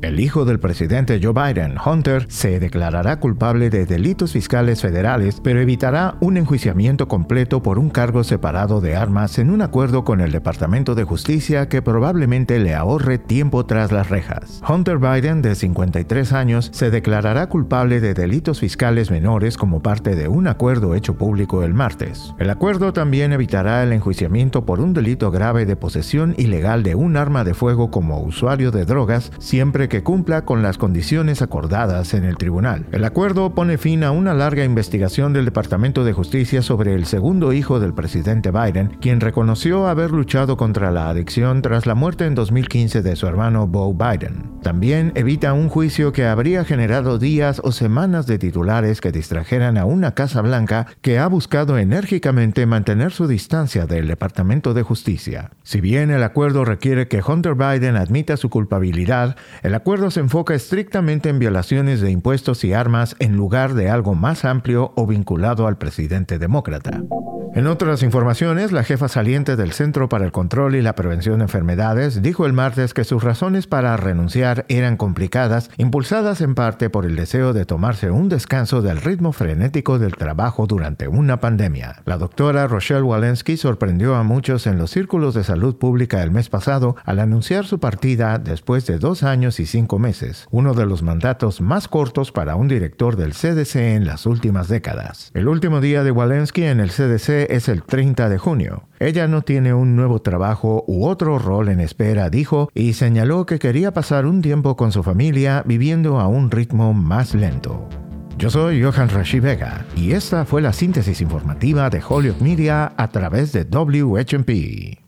El hijo del presidente Joe Biden, Hunter, se declarará culpable de delitos fiscales federales, pero evitará un enjuiciamiento completo por un cargo separado de armas en un acuerdo con el Departamento de Justicia que probablemente le ahorre tiempo tras las rejas. Hunter Biden, de 53 años, se declarará culpable de delitos fiscales menores como parte de un acuerdo hecho público el martes. El acuerdo también evitará el enjuiciamiento por un delito grave de posesión ilegal de un arma de fuego como usuario de drogas, siempre que cumpla con las condiciones acordadas en el tribunal. El acuerdo pone fin a una larga investigación del Departamento de Justicia sobre el segundo hijo del presidente Biden, quien reconoció haber luchado contra la adicción tras la muerte en 2015 de su hermano Bo Biden. También evita un juicio que habría generado días o semanas de titulares que distrajeran a una Casa Blanca que ha buscado enérgicamente mantener su distancia del Departamento de Justicia. Si bien el acuerdo requiere que Hunter Biden admita su culpabilidad, el acuerdo se enfoca estrictamente en violaciones de impuestos y armas en lugar de algo más amplio o vinculado al presidente demócrata. En otras informaciones, la jefa saliente del Centro para el Control y la Prevención de Enfermedades dijo el martes que sus razones para renunciar eran complicadas, impulsadas en parte por el deseo de tomarse un descanso del ritmo frenético del trabajo durante una pandemia. La doctora Rochelle Walensky sorprendió a muchos en los círculos de salud pública el mes pasado al anunciar su partida después de dos años y cinco meses, uno de los mandatos más cortos para un director del CDC en las últimas décadas. El último día de Walensky en el CDC es el 30 de junio. Ella no tiene un nuevo trabajo u otro rol en espera, dijo, y señaló que quería pasar un tiempo con su familia viviendo a un ritmo más lento. Yo soy Johan Rashi Vega y esta fue la síntesis informativa de Hollywood Media a través de WHMP.